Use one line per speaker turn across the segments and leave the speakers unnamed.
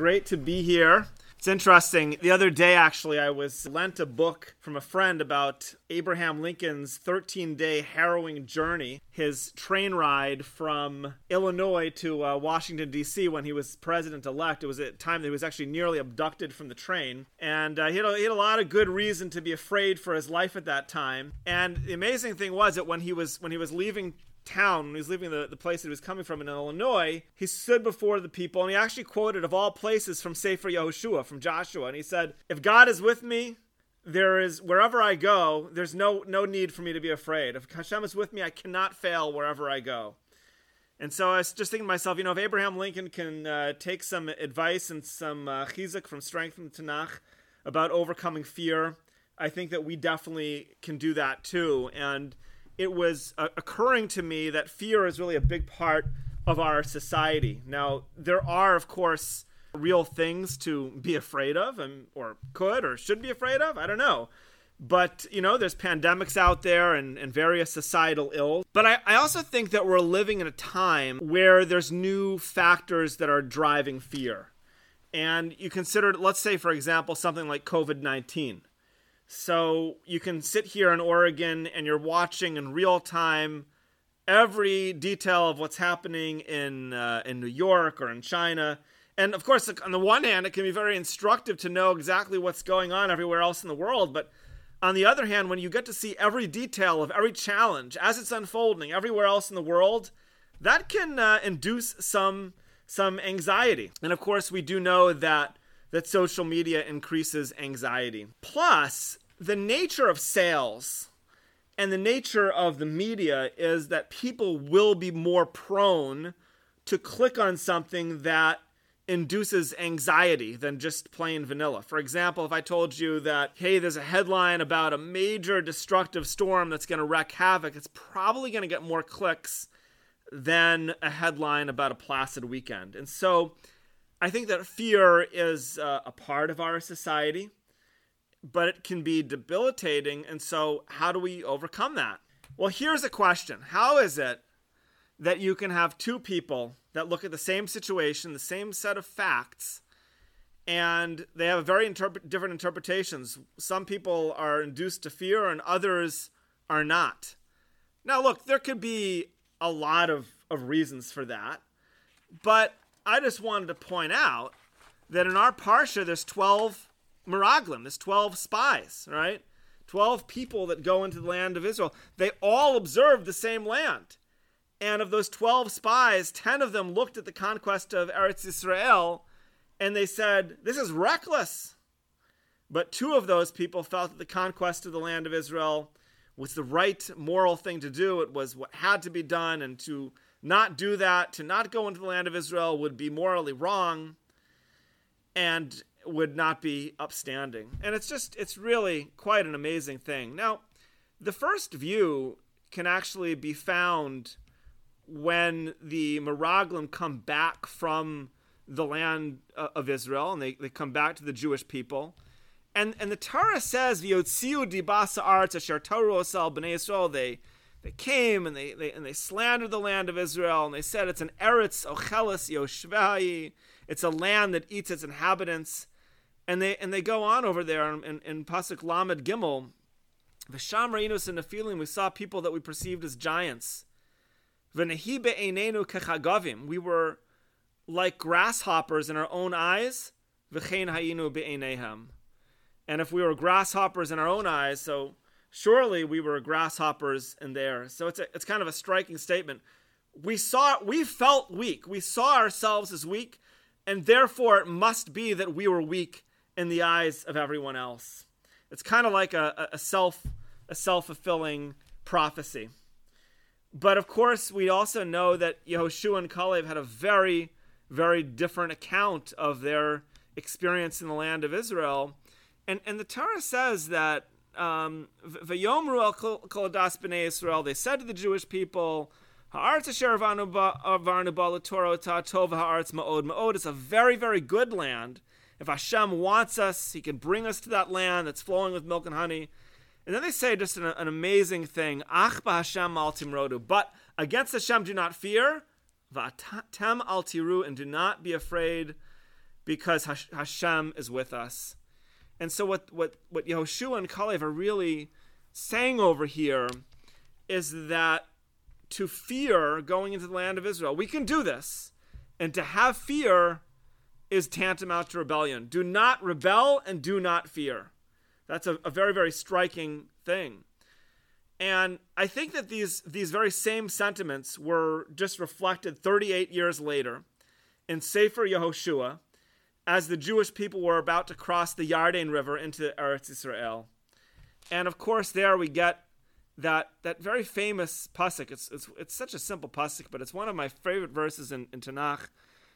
great to be here. It's interesting. The other day, actually, I was lent a book from a friend about Abraham Lincoln's 13 day harrowing journey, his train ride from Illinois to uh, Washington, D.C. when he was president elect. It was a time that he was actually nearly abducted from the train. And uh, he, had a, he had a lot of good reason to be afraid for his life at that time. And the amazing thing was that when he was, when he was leaving town, when he was leaving the, the place that he was coming from in Illinois, he stood before the people and he actually quoted, of all places, from Sefer Yehoshua, from Joshua. And he said, If God is with me, there is wherever I go, there's no no need for me to be afraid. If Hashem is with me, I cannot fail wherever I go. And so I was just thinking to myself, you know, if Abraham Lincoln can uh, take some advice and some uh, chizuk from Strength in the Tanakh about overcoming fear, I think that we definitely can do that too. And it was uh, occurring to me that fear is really a big part of our society. Now, there are, of course, real things to be afraid of, and or could or should be afraid of. I don't know. But, you know, there's pandemics out there and, and various societal ills. But I, I also think that we're living in a time where there's new factors that are driving fear. And you consider, let's say, for example, something like COVID 19 so you can sit here in Oregon and you're watching in real time every detail of what's happening in uh, in New York or in China. And of course, on the one hand, it can be very instructive to know exactly what's going on everywhere else in the world. But on the other hand, when you get to see every detail of every challenge as it's unfolding everywhere else in the world, that can uh, induce some some anxiety. And of course, we do know that that social media increases anxiety. Plus, the nature of sales and the nature of the media is that people will be more prone to click on something that induces anxiety than just plain vanilla. For example, if I told you that, hey, there's a headline about a major destructive storm that's going to wreak havoc, it's probably going to get more clicks than a headline about a placid weekend. And so I think that fear is uh, a part of our society but it can be debilitating. And so, how do we overcome that? Well, here's a question How is it that you can have two people that look at the same situation, the same set of facts, and they have very interpret- different interpretations? Some people are induced to fear, and others are not. Now, look, there could be a lot of, of reasons for that, but I just wanted to point out that in our Parsha, there's 12 Meraglim, there's 12 spies, right? 12 people that go into the land of Israel. They all observed the same land. And of those 12 spies, 10 of them looked at the conquest of Eretz Israel and they said, This is reckless. But two of those people felt that the conquest of the land of Israel was the right moral thing to do. It was what had to be done. And to not do that, to not go into the land of Israel, would be morally wrong. And would not be upstanding. And it's just, it's really quite an amazing thing. Now, the first view can actually be found when the Meraglim come back from the land uh, of Israel and they, they come back to the Jewish people. And, and the Torah says, V'yotziu dibasa arts asher Torah b'nei Yisrael, they, they came and they, they, and they slandered the land of Israel and they said it's an eretz ochelis yoshvayi, it's a land that eats its inhabitants and they and they go on over there in, in, in Pasuk Lamed Gimel. Reinos in the feeling we saw people that we perceived as giants. V'nehi be'einenu kechagavim. We were like grasshoppers in our own eyes. V'chein hayinu be'einehem. And if we were grasshoppers in our own eyes, so surely we were grasshoppers in there. So it's a, it's kind of a striking statement. We saw we felt weak. We saw ourselves as weak, and therefore it must be that we were weak in the eyes of everyone else. It's kind of like a, a self a self fulfilling prophecy. But of course, we also know that Yehoshua and Kalev had a very, very different account of their experience in the land of Israel. And, and the Torah says that um, Vayomru al b'nei Israel, they said to the Jewish people, Ha'aretz asher varnu ba Torah tov ha'aretz ma'od. Ma'od is a very, very good land. If Hashem wants us, He can bring us to that land that's flowing with milk and honey. And then they say just an, an amazing thing: Ach Hashem al. But against Hashem, do not fear. Vatem al tiru, and do not be afraid. because Hashem is with us. And so what what what Yehoshua and Kalev are really saying over here is that to fear going into the land of Israel, we can do this. And to have fear is tantamount to rebellion. Do not rebel and do not fear. That's a, a very, very striking thing. And I think that these, these very same sentiments were just reflected 38 years later in Sefer Yehoshua as the Jewish people were about to cross the Yarden River into Eretz Israel. And of course, there we get that that very famous pasuk. It's, it's, it's such a simple pasuk, but it's one of my favorite verses in, in Tanakh.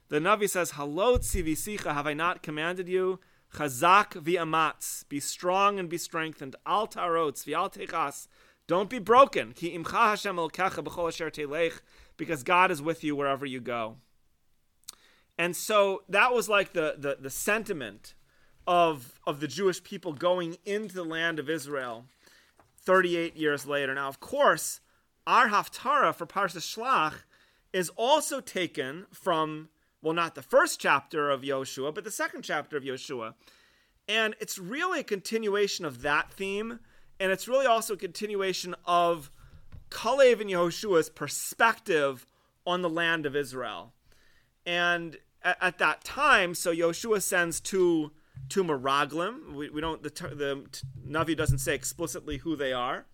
The Navi says, "Halot tzivisicha, have I not commanded you? Chazak v'amatz, be strong and be strengthened. Al tarotz v'al techas, don't be broken. Ki imcha Hashem b'chol asher telech, because God is with you wherever you go." And so that was like the, the, the sentiment of, of the Jewish people going into the land of Israel 38 years later. Now, of course, our Haftarah for Parsha Shlach is also taken from, well, not the first chapter of Yoshua, but the second chapter of Yoshua. And it's really a continuation of that theme, and it's really also a continuation of Kalev and Yehoshua's perspective on the land of Israel. And at, at that time, so Yoshua sends two two Meraglim. We, we don't the the Navi doesn't say explicitly who they are,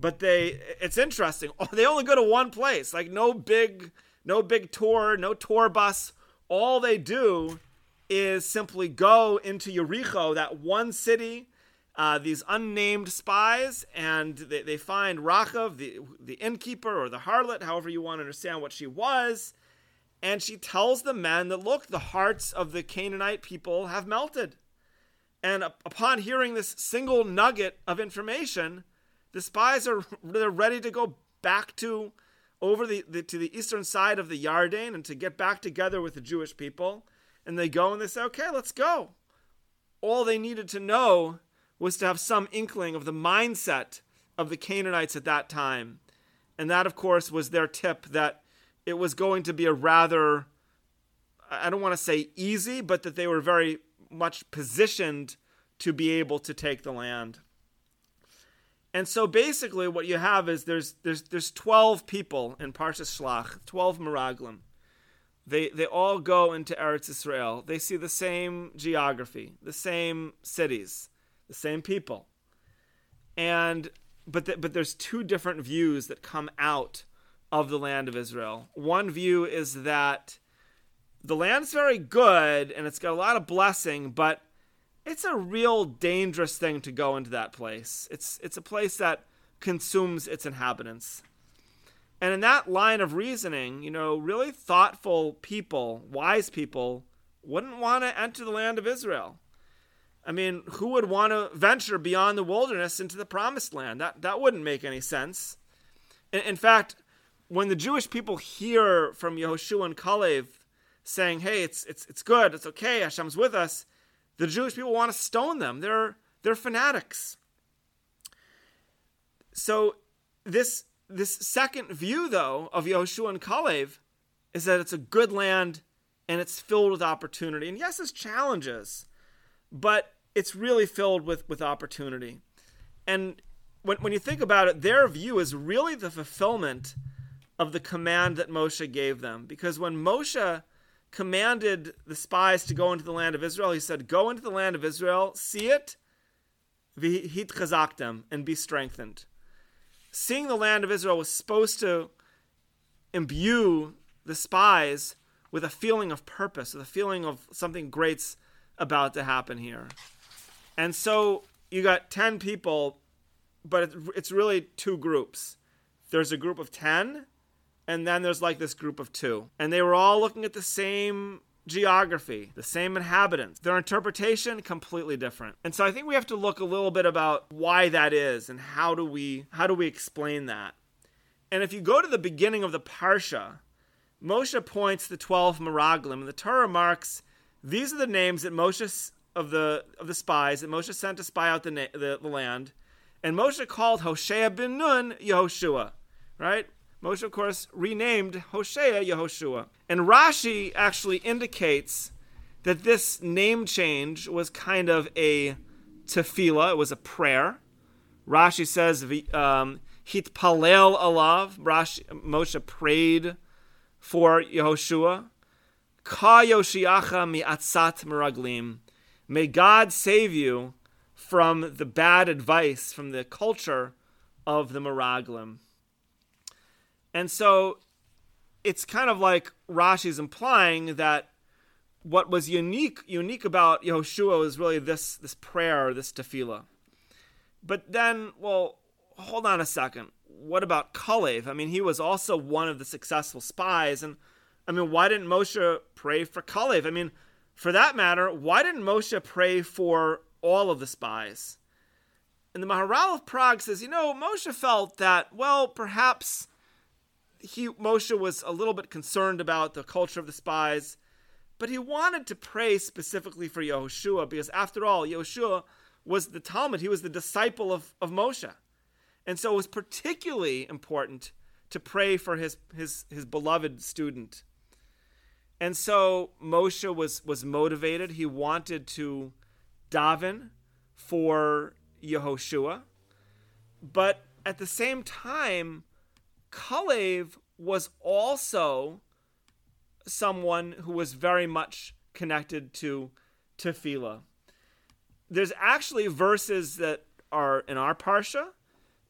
but they it's interesting. They only go to one place. Like no big no big tour, no tour bus. All they do is simply go into Yericho, that one city. Uh, these unnamed spies, and they, they find Rachav, the the innkeeper or the harlot, however you want to understand what she was, and she tells the men that look, the hearts of the Canaanite people have melted. And upon hearing this single nugget of information, the spies are they're ready to go back to over the, the, to the eastern side of the Yarden and to get back together with the Jewish people. And they go and they say, "Okay, let's go." All they needed to know was to have some inkling of the mindset of the Canaanites at that time. And that, of course, was their tip that it was going to be a rather, I don't want to say easy, but that they were very much positioned to be able to take the land. And so basically what you have is there's there's there's 12 people in Parshas Shlach, 12 Meraglim. They they all go into Eretz Israel. They see the same geography, the same cities, the same people. And but the, but there's two different views that come out of the land of Israel. One view is that the land's very good and it's got a lot of blessing, but it's a real dangerous thing to go into that place. It's it's a place that consumes its inhabitants. And in that line of reasoning, you know, really thoughtful people, wise people, wouldn't want to enter the land of Israel. I mean, who would want to venture beyond the wilderness into the promised land? That that wouldn't make any sense. In, in fact, when the Jewish people hear from Yehoshua and Kalev saying, "Hey, it's it's it's good, it's okay, Hashem's with us," the Jewish people want to stone them. They're they're fanatics. So this this second view, though, of Yehoshua and Kalev is that it's a good land and it's filled with opportunity. And yes, it's challenges, but it's really filled with with opportunity. And when when you think about it, their view is really the fulfillment of the command that Moshe gave them. Because when Moshe commanded the spies to go into the land of Israel, he said, Go into the land of Israel, see it, chazaktem, and be strengthened. Seeing the land of Israel was supposed to imbue the spies with a feeling of purpose, with a feeling of something great's about to happen here. And so you got 10 people, but it's really two groups. There's a group of 10 and then there's like this group of two. And they were all looking at the same geography, the same inhabitants. Their interpretation completely different. And so I think we have to look a little bit about why that is and how do we how do we explain that. And if you go to the beginning of the parsha, Moshe points the 12 Meraglim and the Torah marks these are the names that Moshe of the of the spies that Moshe sent to spy out the, the, the land. And Moshe called Hoshea bin Nun Yehoshua, right? Moshe, of course, renamed Hoshea Yehoshua. And Rashi actually indicates that this name change was kind of a tefillah, it was a prayer. Rashi says, um, Hitpalel alav, Rashi, Moshe prayed for Yehoshua. Ka Yoshiacha mi atzat meraglim. May God save you from the bad advice, from the culture of the Meraglim. And so it's kind of like Rashi's implying that what was unique unique about Yehoshua was really this this prayer, this tefillah. But then, well, hold on a second. What about Kalev? I mean, he was also one of the successful spies, and I mean, why didn't Moshe pray for Kalev? I mean, for that matter, why didn't Moshe pray for all of the spies? And the Maharal of Prague says, you know, Moshe felt that, well, perhaps he Moshe was a little bit concerned about the culture of the spies, but he wanted to pray specifically for Yehoshua because, after all, Yehoshua was the talmid. He was the disciple of, of Moshe. And so it was particularly important to pray for his, his, his beloved student. And so Moshe was, was motivated. He wanted to daven for Yehoshua. But at the same time, Kalev was also someone who was very much connected to tefillah. There's actually verses that are in our parsha,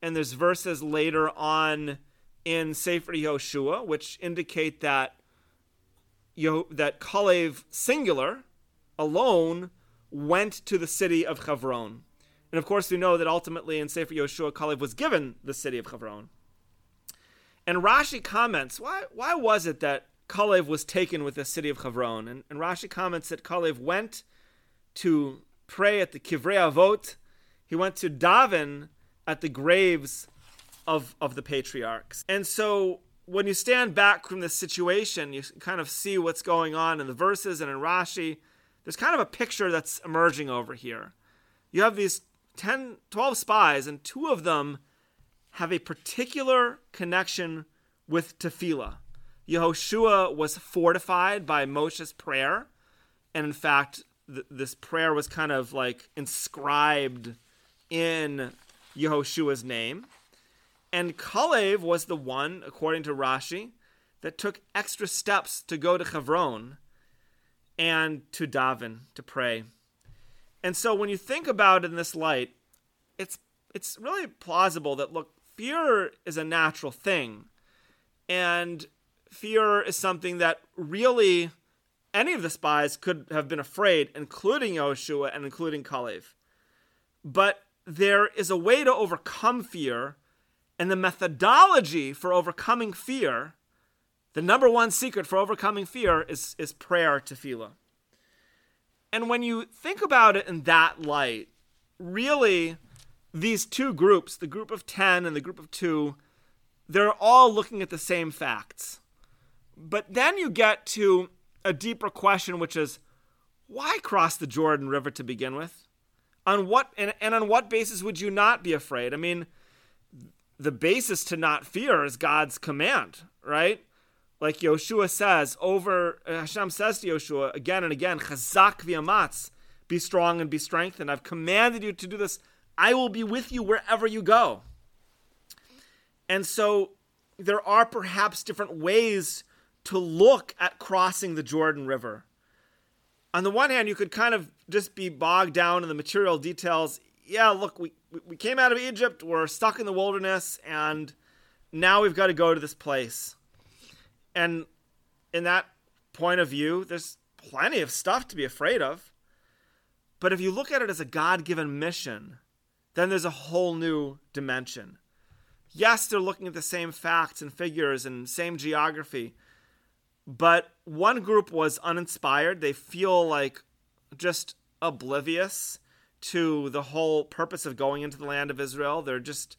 and there's verses later on in Sefer Yehoshua which indicate that Yo- that Kalev singular alone went to the city of Chevron. And of course, we know that ultimately in Sefer Yehoshua, Kalev was given the city of Chevron. And Rashi comments, why, why was it that Kalev was taken with the city of Chevron? And, and Rashi comments that Kalev went to pray at the Kivrei Avot. He went to daven at the graves of, of the patriarchs. And so when you stand back from this situation, you kind of see what's going on in the verses and in Rashi. There's kind of a picture that's emerging over here. You have these 10, 12 spies, and two of them have a particular connection with tefillah. Yehoshua was fortified by Moshe's prayer, and in fact, th- this prayer was kind of like inscribed in Yehoshua's name. And Kalev was the one, according to Rashi, that took extra steps to go to Hebron and to daven, to pray. And so when you think about it in this light, it's it's really plausible that look, fear is a natural thing. And fear is something that really any of the spies could have been afraid, including Yehoshua and including Kalev. But there is a way to overcome fear and the methodology for overcoming fear, the number one secret for overcoming fear is, is prayer tefillah. And when you think about it in that light, really, these two groups, the group of 10 and the group of 2, they're all looking at the same facts. But then you get to a deeper question, which is why cross the Jordan River to begin with? On what and, and on what basis would you not be afraid? I mean, the basis to not fear is God's command, right? Like Yoshua says over, uh, Hashem says to Yoshua again and again, Chazak v'amatz, be strong and be strengthened. I've commanded you to do this. I will be with you wherever you go. And so there are perhaps different ways to look at crossing the Jordan River. On the one hand, you could kind of just be bogged down in the material details. Yeah, look, we, we came out of Egypt, we're stuck in the wilderness, and now we've got to go to this place. And in that point of view, there's plenty of stuff to be afraid of. But if you look at it as a God given mission, then there's a whole new dimension. Yes, they're looking at the same facts and figures and same geography, but one group was uninspired. They feel like just oblivious to the whole purpose of going into the land of Israel. They're just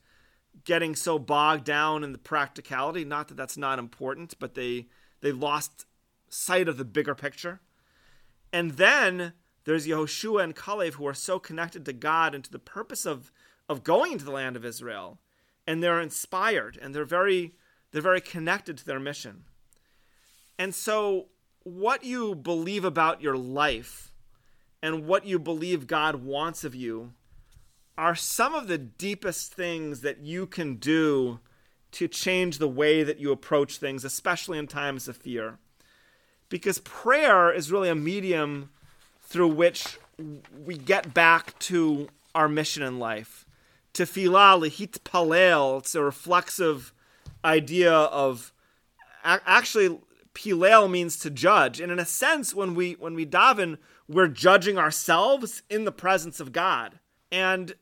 getting so bogged down in the practicality. Not that that's not important, but they they lost sight of the bigger picture. And then there's Yehoshua and Kalev who are so connected to God and to the purpose of of going into the land of Israel, and they're inspired and they're very they're very connected to their mission. And so what you believe about your life and what you believe God wants of you are some of the deepest things that you can do to change the way that you approach things, especially in times of fear. Because prayer is really a medium through which we get back to our mission in life. Tefillah, lehit palel, it's a reflexive idea of actually pilel means to judge. And in a sense, when we when we daven, we're judging ourselves in the presence of God. And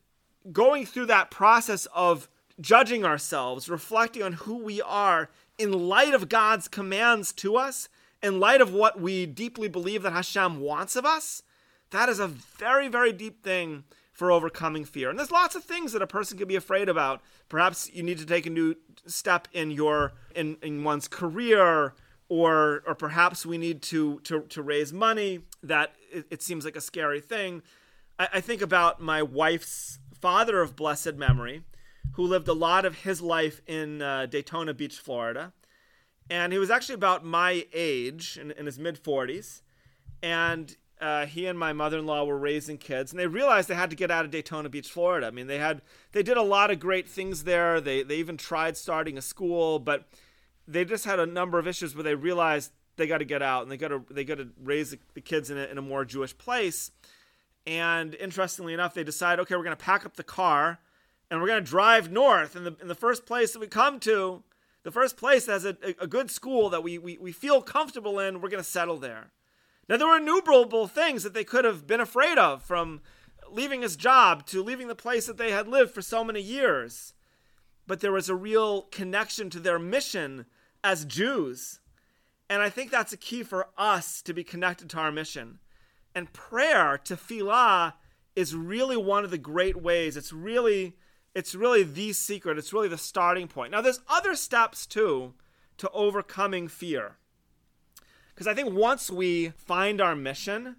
going through that process of judging ourselves, reflecting on who we are in light of God's commands to us, in light of what we deeply believe that Hashem wants of us, that is a very, very deep thing for overcoming fear. And there's lots of things that a person can be afraid about. Perhaps you need to take a new step in your in, in one's career or or perhaps we need to to, to raise money that it, it seems like a scary thing. I, I think about my wife's father of blessed memory, who lived a lot of his life in uh, Daytona Beach, Florida. And he was actually about my age, in, in his mid 40s. And uh, he and my mother-in-law were raising kids, and they realized they had to get out of Daytona Beach, Florida. I mean, they had they did a lot of great things there. They they even tried starting a school, but they just had a number of issues where they realized they got to get out and they got to they got to raise the kids in a, in a more Jewish place. And interestingly enough, they decide, okay, we're going to pack up the car and we're going to drive north. And the, in the first place that we come to, the first place that has a, a good school that we, we, we feel comfortable in, we're going to settle there. Now, there were innumerable things that they could have been afraid of from leaving his job to leaving the place that they had lived for so many years. But there was a real connection to their mission as Jews. And I think that's a key for us to be connected to our mission. And prayer, tefillah, is really one of the great ways. It's really, it's really the secret. It's really the starting point. Now, there's other steps too to overcoming fear. Because I think once we find our mission,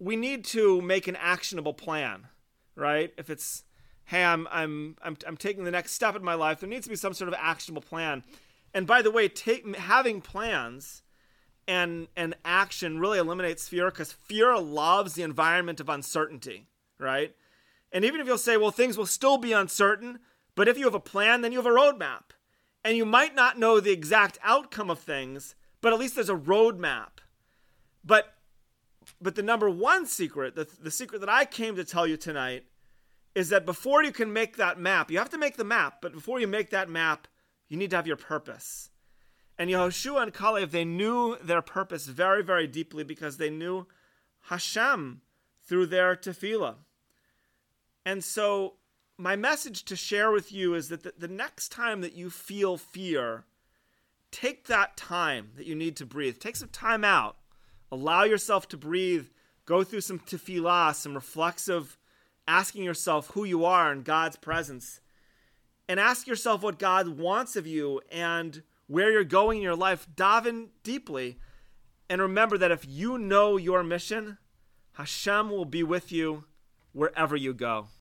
we need to make an actionable plan, right? If it's, hey, I'm, I'm, I'm, I'm taking the next step in my life, there needs to be some sort of actionable plan. And by the way, take, having plans and and action really eliminates fear because fear loves the environment of uncertainty, right? And even if you'll say, well, things will still be uncertain, but if you have a plan, then you have a roadmap. And you might not know the exact outcome of things, but at least there's a roadmap. But but the number one secret, the, the secret that I came to tell you tonight, is that before you can make that map, you have to make the map, but before you make that map, you need to have your purpose. And Yehoshua and Kalev, they knew their purpose very, very deeply because they knew Hashem through their tefillah. And so, my message to share with you is that the, the next time that you feel fear, take that time that you need to breathe. Take some time out. Allow yourself to breathe. Go through some tefillah, some reflexive asking yourself who you are in God's presence. And ask yourself what God wants of you and where you're going in your life, daven deeply. And remember that if you know your mission, Hashem will be with you wherever you go.